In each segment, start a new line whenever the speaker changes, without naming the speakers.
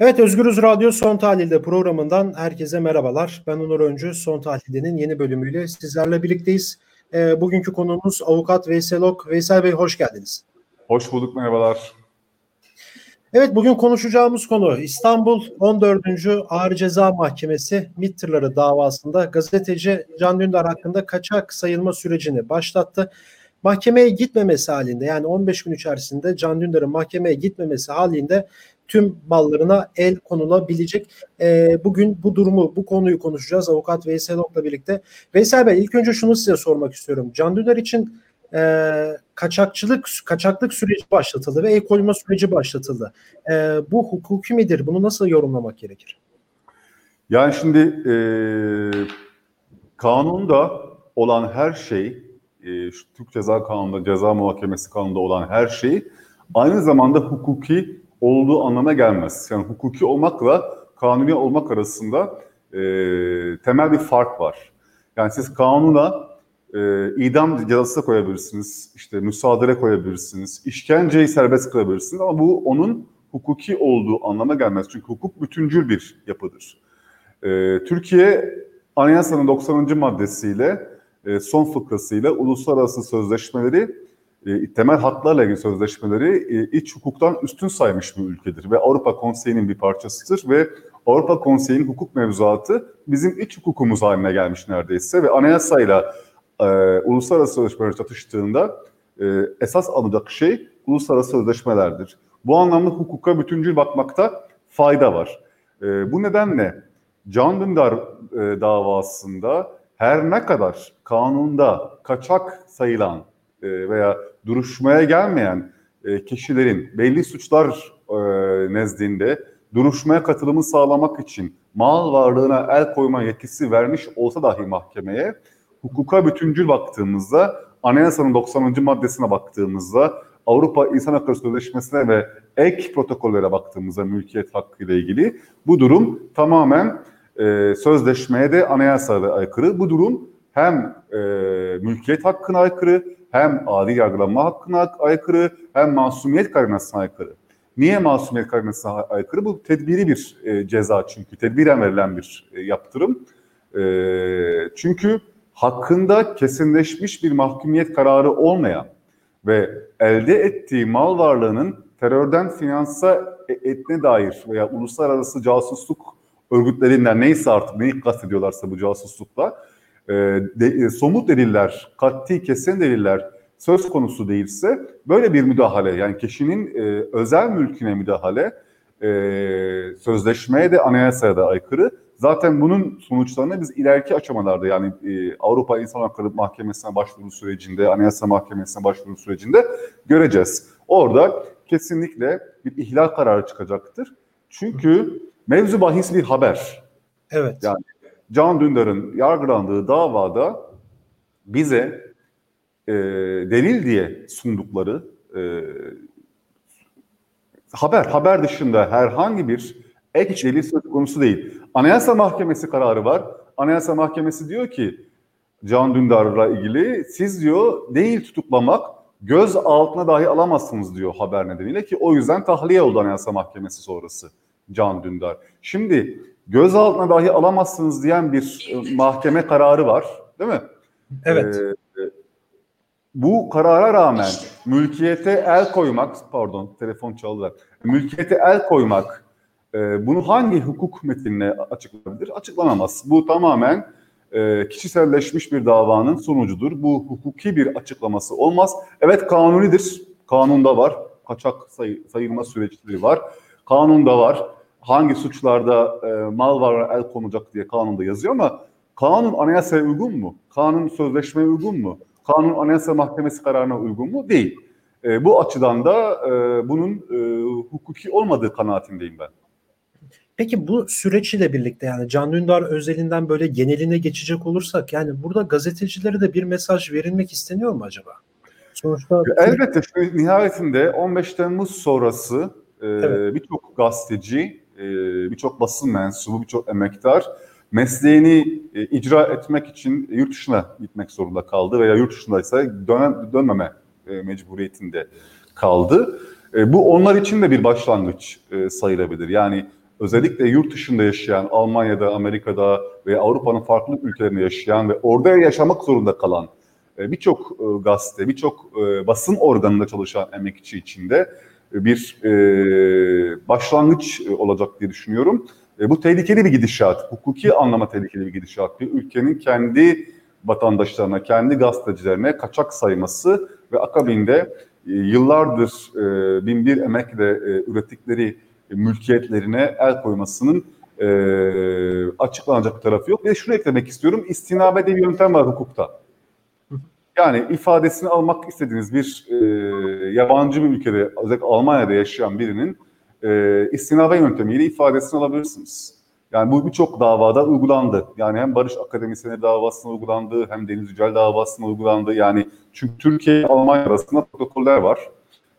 Evet Özgürüz Radyo Son Tahlil'de programından herkese merhabalar. Ben Onur Öncü. Son Tahlil'de'nin yeni bölümüyle sizlerle birlikteyiz. E, bugünkü konuğumuz avukat Veysel Ok. Veysel Bey hoş geldiniz.
Hoş bulduk, merhabalar.
Evet bugün konuşacağımız konu İstanbul 14. Ağır Ceza Mahkemesi MİT tırları davasında gazeteci Can Dündar hakkında kaçak sayılma sürecini başlattı. Mahkemeye gitmemesi halinde yani 15 gün içerisinde Can Dündar'ın mahkemeye gitmemesi halinde tüm mallarına el konulabilecek. E, bugün bu durumu, bu konuyu konuşacağız avukat Veysel Ok'la birlikte. Veysel Bey ilk önce şunu size sormak istiyorum. Can Dündar için e, kaçakçılık, kaçaklık süreci başlatıldı ve el koyma süreci başlatıldı. E, bu hukuki midir? Bunu nasıl yorumlamak gerekir?
Yani şimdi e, kanunda olan her şey, e, şu Türk Ceza Kanunu'nda, Ceza Muhakemesi Kanunu'nda olan her şey aynı zamanda hukuki olduğu anlamına gelmez. Yani hukuki olmakla kanuni olmak arasında e, temel bir fark var. Yani siz kanuna e, idam cezası koyabilirsiniz, işte müsaade koyabilirsiniz, işkenceyi serbest kılabilirsiniz ama bu onun hukuki olduğu anlama gelmez. Çünkü hukuk bütüncül bir yapıdır. E, Türkiye Anayasanın 90. maddesiyle e, son fıkrasıyla uluslararası sözleşmeleri e, temel haklarla ilgili sözleşmeleri e, iç hukuktan üstün saymış bir ülkedir ve Avrupa Konseyi'nin bir parçasıdır ve Avrupa Konseyi'nin hukuk mevzuatı bizim iç hukukumuz haline gelmiş neredeyse ve anayasayla e, uluslararası sözleşmeler çatıştığında e, esas alınacak şey uluslararası sözleşmelerdir. Bu anlamda hukuka bütüncül bakmakta fayda var. E, bu nedenle Can Dündar e, davasında her ne kadar kanunda kaçak sayılan e, veya duruşmaya gelmeyen e, kişilerin belli suçlar e, nezdinde duruşmaya katılımı sağlamak için mal varlığına el koyma yetkisi vermiş olsa dahi mahkemeye hukuka bütüncül baktığımızda anayasanın 90. maddesine baktığımızda Avrupa İnsan Hakları Sözleşmesi'ne ve ek protokollere baktığımızda mülkiyet hakkı ile ilgili bu durum tamamen e, sözleşmeye de anayasaya aykırı. Bu durum hem e, mülkiyet hakkına aykırı hem adil yargılanma hakkına aykırı hem masumiyet karinasına aykırı. Niye masumiyet karinasına aykırı? Bu tedbiri bir e, ceza çünkü. Tedbiren verilen bir e, yaptırım. E, çünkü hakkında kesinleşmiş bir mahkumiyet kararı olmayan ve elde ettiği mal varlığının terörden finansa e, etne dair veya uluslararası casusluk örgütlerinden neyse artık neyi kastediyorlarsa bu casuslukla e, de, e, somut deliller, katli kesin deliller söz konusu değilse böyle bir müdahale yani kişinin e, özel mülküne müdahale e, sözleşmeye de anayasaya da aykırı. Zaten bunun sonuçlarını biz ileriki aşamalarda yani e, Avrupa İnsan Hakları Mahkemesi'ne başvuru sürecinde, Anayasa Mahkemesi'ne başvuru sürecinde göreceğiz. Orada kesinlikle bir ihlal kararı çıkacaktır. Çünkü mevzu bahis bir haber.
Evet.
Yani Can Dündar'ın yargılandığı davada bize e, delil diye sundukları e, haber, haber dışında herhangi bir ek delil söz konusu değil. Anayasa Mahkemesi kararı var. Anayasa Mahkemesi diyor ki Can Dündar'la ilgili siz diyor değil tutuklamak göz altına dahi alamazsınız diyor haber nedeniyle ki o yüzden tahliye oldu Anayasa Mahkemesi sonrası Can Dündar. Şimdi gözaltına dahi alamazsınız diyen bir e, mahkeme kararı var değil mi?
Evet.
Ee, bu karara rağmen mülkiyete el koymak, pardon telefon çaldı. Mülkiyete el koymak e, bunu hangi hukuk metinine açıklanabilir? Açıklanamaz. Bu tamamen e, kişiselleşmiş bir davanın sonucudur. Bu hukuki bir açıklaması olmaz. Evet kanunidir. Kanunda var. Kaçak sayı, sayılma süreçleri var. Kanunda var hangi suçlarda e, mal var el konacak diye kanunda yazıyor ama kanun anayasaya uygun mu? Kanun sözleşmeye uygun mu? Kanun anayasa mahkemesi kararına uygun mu? Değil. E, bu açıdan da e, bunun e, hukuki olmadığı kanaatindeyim ben.
Peki bu süreç ile birlikte yani Can Dündar özelinden böyle geneline geçecek olursak yani burada gazetecilere de bir mesaj verilmek isteniyor mu acaba?
Sonuçta elbette şu nihayetinde 15 Temmuz sonrası e, evet. birçok gazeteci e, birçok basın mensubu, birçok emektar mesleğini e, icra etmek için yurt dışına gitmek zorunda kaldı veya yurt dışındaysa dön dönmeme e, mecburiyetinde kaldı. bu onlar için de bir başlangıç sayılabilir. Yani özellikle yurt dışında yaşayan, Almanya'da, Amerika'da ve Avrupa'nın farklı ülkelerinde yaşayan ve orada yaşamak zorunda kalan e, birçok e, gazete, birçok e, basın organında çalışan emekçi içinde bir başlangıç olacak diye düşünüyorum. Bu tehlikeli bir gidişat, hukuki anlama tehlikeli bir gidişat. Bir ülkenin kendi vatandaşlarına, kendi gazetecilerine kaçak sayması ve akabinde yıllardır bin bir emekle ürettikleri mülkiyetlerine el koymasının açıklanacak bir tarafı yok. Ve şunu eklemek istiyorum, istinabede bir yöntem var hukukta. Yani ifadesini almak istediğiniz bir e, yabancı bir ülkede, özellikle Almanya'da yaşayan birinin e, istinabe yöntemiyle ifadesini alabilirsiniz. Yani bu birçok davada uygulandı. Yani hem Barış Akademisyeni davasına uygulandı, hem Deniz Yücel davasına uygulandı. Yani çünkü Türkiye Almanya arasında protokoller var.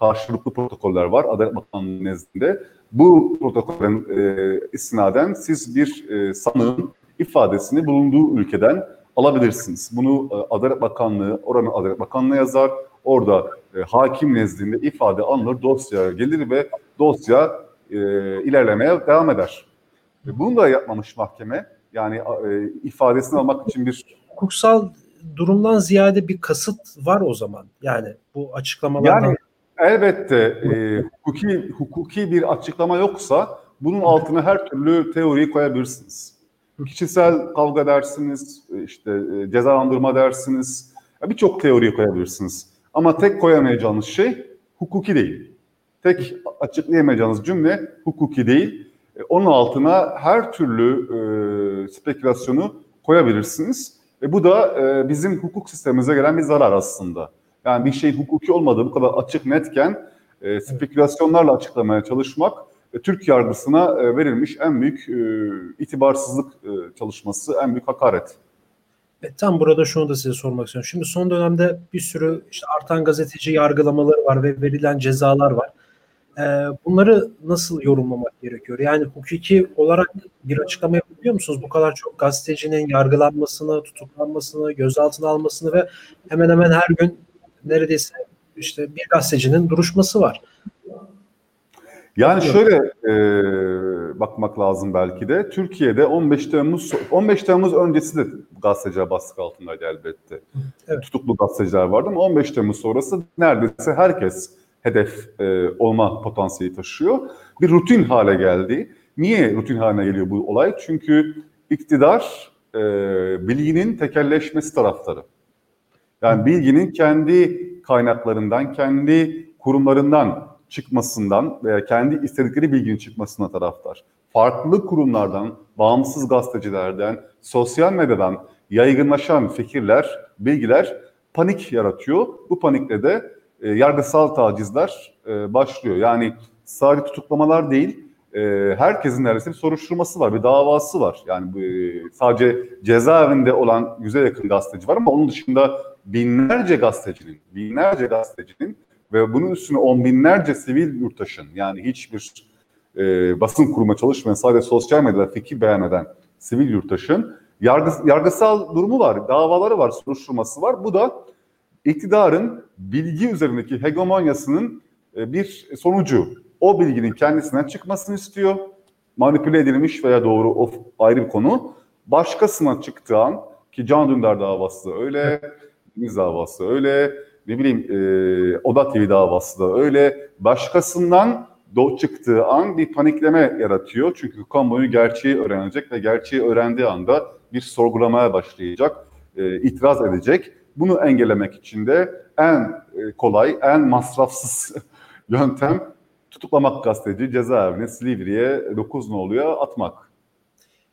Karşılıklı protokoller var Adalet Bakanlığı nezdinde. Bu protokollerin e, istinaden siz bir e, sanığın ifadesini bulunduğu ülkeden alabilirsiniz. Bunu e, Adalet Bakanlığı, oranın Adalet Bakanlığı yazar. Orada e, hakim nezdinde ifade alınır, dosya gelir ve dosya e, ilerlemeye devam eder. E, bunu da yapmamış mahkeme. Yani e, ifadesini almak için bir...
Hukuksal durumdan ziyade bir kasıt var o zaman. Yani bu açıklamalardan... Yani
elbette e, hukuki, hukuki bir açıklama yoksa bunun altına her türlü teoriyi koyabilirsiniz. Kişisel kavga dersiniz, işte e, cezalandırma dersiniz. Birçok teori koyabilirsiniz. Ama tek koyamayacağınız şey hukuki değil. Tek açıklayamayacağınız cümle hukuki değil. E, onun altına her türlü e, spekülasyonu koyabilirsiniz. Ve bu da e, bizim hukuk sistemimize gelen bir zarar aslında. Yani bir şeyin hukuki olmadığı bu kadar açık netken e, spekülasyonlarla açıklamaya çalışmak Türk yargısına e, verilmiş en büyük e, itibarsızlık e, çalışması, en büyük hakaret.
E, tam burada şunu da size sormak istiyorum. Şimdi son dönemde bir sürü işte artan gazeteci yargılamaları var ve verilen cezalar var. E, bunları nasıl yorumlamak gerekiyor? Yani hukuki olarak bir açıklama yapabiliyor musunuz? Bu kadar çok gazetecinin yargılanmasını, tutuklanmasını, gözaltına almasını ve hemen hemen her gün neredeyse işte bir gazetecinin duruşması var.
Yani şöyle e, bakmak lazım belki de. Türkiye'de 15 Temmuz 15 Temmuz öncesi de gazeteciler baskı altındaydı elbette. Evet. Tutuklu gazeteciler vardı ama 15 Temmuz sonrası neredeyse herkes hedef e, olma potansiyeli taşıyor. Bir rutin hale geldi. Niye rutin haline geliyor bu olay? Çünkü iktidar e, bilginin tekelleşmesi taraftarı. Yani bilginin kendi kaynaklarından, kendi kurumlarından çıkmasından veya kendi istedikleri bilginin çıkmasına taraftar. Farklı kurumlardan, bağımsız gazetecilerden, sosyal medyadan yaygınlaşan fikirler, bilgiler panik yaratıyor. Bu panikle de e, yargısal tacizler e, başlıyor. Yani sadece tutuklamalar değil, e, herkesin neredeyse bir soruşturması var, bir davası var. Yani e, sadece cezaevinde olan yüze yakın gazeteci var ama onun dışında binlerce gazetecinin, binlerce gazetecinin ve bunun üstüne on binlerce sivil yurttaşın yani hiçbir e, basın kuruma çalışmayan sadece sosyal medyada fikir beyan eden sivil yurttaşın yargı, yargısal durumu var, davaları var, soruşturması var. Bu da iktidarın bilgi üzerindeki hegemonyasının e, bir sonucu. O bilginin kendisinden çıkmasını istiyor. Manipüle edilmiş veya doğru o ayrı bir konu. Başkasına çıktığı an ki Can Dündar davası öyle, Deniz davası öyle, ne bileyim e, Oda TV davası da öyle başkasından do çıktığı an bir panikleme yaratıyor. Çünkü kamuoyu gerçeği öğrenecek ve gerçeği öğrendiği anda bir sorgulamaya başlayacak, e, itiraz edecek. Bunu engellemek için de en e, kolay, en masrafsız yöntem tutuklamak gazeteci cezaevine, Silivri'ye 9 ne oluyor atmak.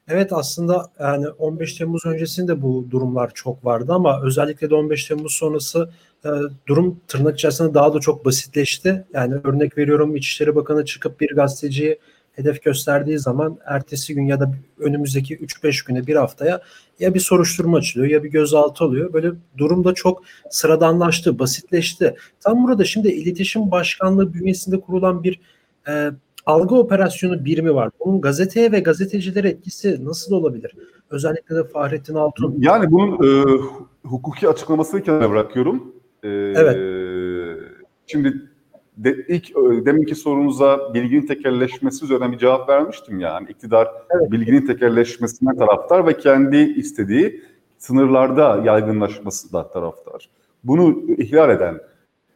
Evet aslında yani 15 Temmuz öncesinde bu durumlar çok vardı ama özellikle de 15 Temmuz sonrası e, durum tırnak içerisinde daha da çok basitleşti. Yani örnek veriyorum İçişleri Bakanı çıkıp bir gazeteciyi hedef gösterdiği zaman ertesi gün ya da önümüzdeki 3-5 güne bir haftaya ya bir soruşturma açılıyor ya bir gözaltı oluyor. Böyle durumda çok sıradanlaştı, basitleşti. Tam burada şimdi iletişim başkanlığı bünyesinde kurulan bir e, algı operasyonu birimi var. Bunun gazeteye ve gazetecilere etkisi nasıl olabilir? Özellikle de Fahrettin Altun.
Yani bunun e, hukuki açıklamasını kenara bırakıyorum. E, evet. Şimdi de, ilk e, deminki sorunuza bilginin tekelleşmesi üzerine bir cevap vermiştim yani. İktidar evet. bilginin tekelleşmesine taraftar ve kendi istediği sınırlarda yaygınlaşması da taraftar. Bunu ihlal eden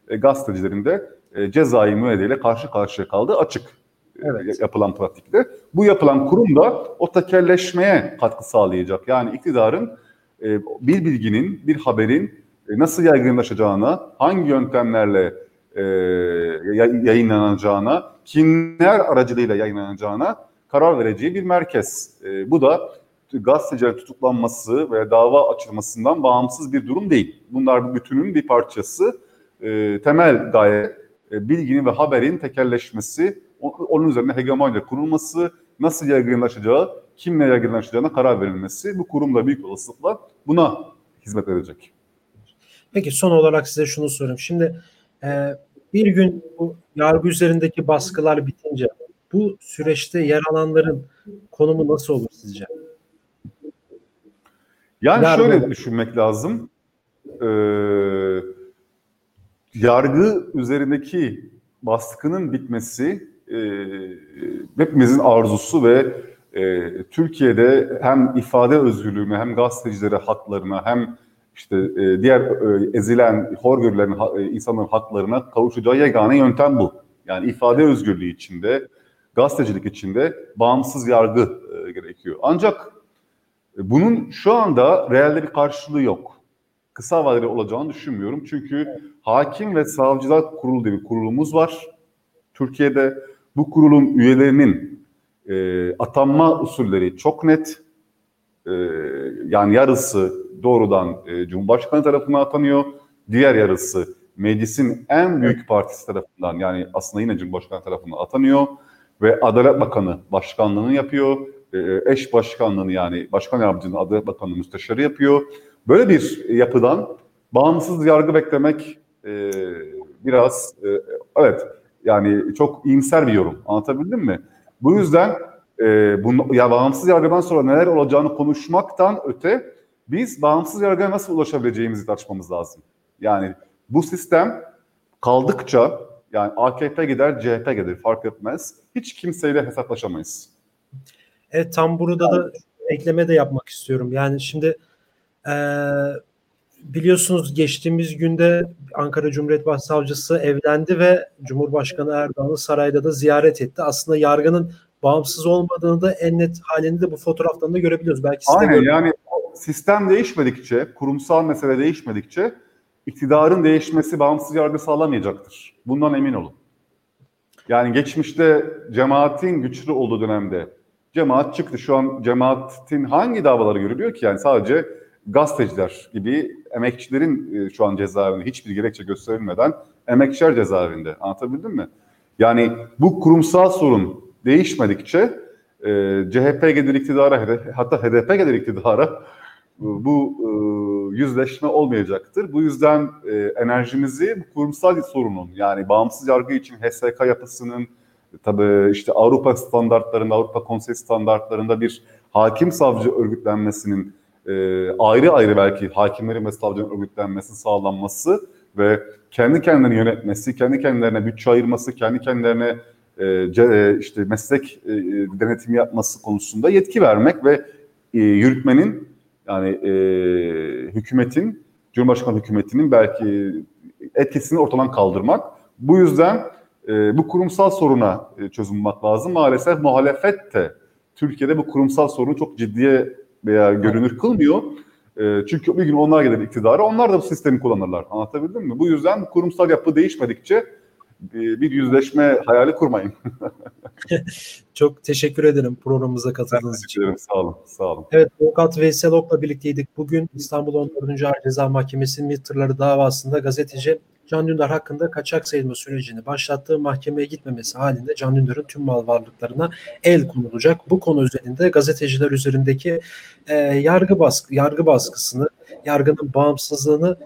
e, gazetecilerin de e, cezai müeyyideyle karşı karşıya kaldığı açık evet. yapılan pratikte. Bu yapılan kurum da o tekelleşmeye katkı sağlayacak. Yani iktidarın e, bir bilginin, bir haberin e, nasıl yaygınlaşacağına, hangi yöntemlerle e, yayınlanacağına, kimler aracılığıyla yayınlanacağına karar vereceği bir merkez. Bu da gazetecilerin tutuklanması ve dava açılmasından bağımsız bir durum değil. Bunlar bu bütünün bir parçası. Temel gaye bilginin ve haberin tekelleşmesi, onun üzerine hegemonya kurulması, nasıl yaygınlaşacağı, kimle yaygınlaşacağına karar verilmesi bu kurumda büyük olasılıkla buna hizmet edecek.
Peki son olarak size şunu sorayım. Şimdi e, bir gün bu yargı üzerindeki baskılar bitince bu süreçte yer alanların konumu nasıl olur sizce?
Yani yargı... şöyle düşünmek lazım. Ee, yargı üzerindeki baskının bitmesi e, hepimizin arzusu ve e, Türkiye'de hem ifade özgürlüğüne hem gazetecilere haklarına hem işte e, diğer e, ezilen, hor görülen ha, e, insanların haklarına kavuşacağı yegane yöntem bu. Yani ifade özgürlüğü içinde, gazetecilik içinde bağımsız yargı e, gerekiyor. Ancak e, bunun şu anda realde bir karşılığı yok. Kısa vadeli olacağını düşünmüyorum. Çünkü hakim ve savcılar kurulu diye bir kurulumuz var. Türkiye'de bu kurulun üyelerinin e, atanma usulleri çok net. E, yani yarısı doğrudan e, Cumhurbaşkanı tarafından atanıyor. Diğer yarısı meclisin en büyük partisi tarafından yani aslında yine Cumhurbaşkanı tarafından atanıyor. Ve Adalet Bakanı başkanlığını yapıyor. E, eş başkanlığını yani Başkan Yardımcının Adalet Bakanı müsteşarı yapıyor. Böyle bir yapıdan bağımsız yargı beklemek e, biraz e, evet yani çok iyimser bir yorum. Anlatabildim mi? Bu yüzden e, bunu, ya bağımsız yargıdan sonra neler olacağını konuşmaktan öte biz bağımsız yargıya nasıl ulaşabileceğimizi tartışmamız lazım. Yani bu sistem kaldıkça yani AKP gider, CHP gelir fark etmez. Hiç kimseyle hesaplaşamayız.
Evet tam burada da ekleme de yapmak istiyorum. Yani şimdi e, biliyorsunuz geçtiğimiz günde Ankara Cumhuriyet Başsavcısı evlendi ve Cumhurbaşkanı Erdoğan'ı sarayda da ziyaret etti. Aslında yargının bağımsız olmadığını da en net halinde bu fotoğraftan da görebiliyoruz. Belki
Aynen yani sistem değişmedikçe, kurumsal mesele değişmedikçe iktidarın değişmesi bağımsız yargı sağlamayacaktır. Bundan emin olun. Yani geçmişte cemaatin güçlü olduğu dönemde cemaat çıktı. Şu an cemaatin hangi davaları görülüyor ki? Yani sadece gazeteciler gibi emekçilerin e, şu an cezaevinde hiçbir gerekçe gösterilmeden emekçiler cezaevinde. Anlatabildim mi? Yani bu kurumsal sorun değişmedikçe e, CHP gelir iktidara hatta HDP gelir iktidara bu e, yüzleşme olmayacaktır. Bu yüzden e, enerjimizi bu kurumsal sorunun yani bağımsız yargı için HSK yapısının tabii işte Avrupa standartlarında, Avrupa Konsey standartlarında bir hakim savcı örgütlenmesinin e, ayrı ayrı belki hakimlerin ve savcının örgütlenmesi sağlanması ve kendi kendilerini yönetmesi, kendi kendilerine bütçe ayırması, kendi kendilerine e, ce, e, işte meslek e, denetimi yapması konusunda yetki vermek ve e, yürütmenin yani e, hükümetin, Cumhurbaşkanı hükümetinin belki etkisini ortadan kaldırmak. Bu yüzden e, bu kurumsal soruna e, çözüm lazım. Maalesef muhalefet de Türkiye'de bu kurumsal sorunu çok ciddiye veya görünür kılmıyor. E, çünkü bir gün onlar gelir iktidara, onlar da bu sistemi kullanırlar. Anlatabildim mi? Bu yüzden kurumsal yapı değişmedikçe bir yüzleşme hayali kurmayın.
Çok teşekkür ederim programımıza katıldığınız
için. Ederim, sağ olun, sağ olun.
Evet, Avukat Veysel Ok'la birlikteydik. Bugün İstanbul 14. Ağır Ceza Mahkemesi'nin MİT davasında gazeteci Can Dündar hakkında kaçak sayılma sürecini başlattığı mahkemeye gitmemesi halinde Can Dündar'ın tüm mal varlıklarına el konulacak. Bu konu üzerinde gazeteciler üzerindeki e, yargı baskı yargı baskısını, yargının bağımsızlığını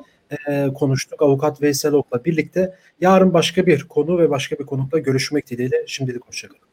e, konuştuk. Avukat Veysel Ok'la birlikte yarın başka bir konu ve başka bir konukla görüşmek dileğiyle. Şimdilik hoşçakalın.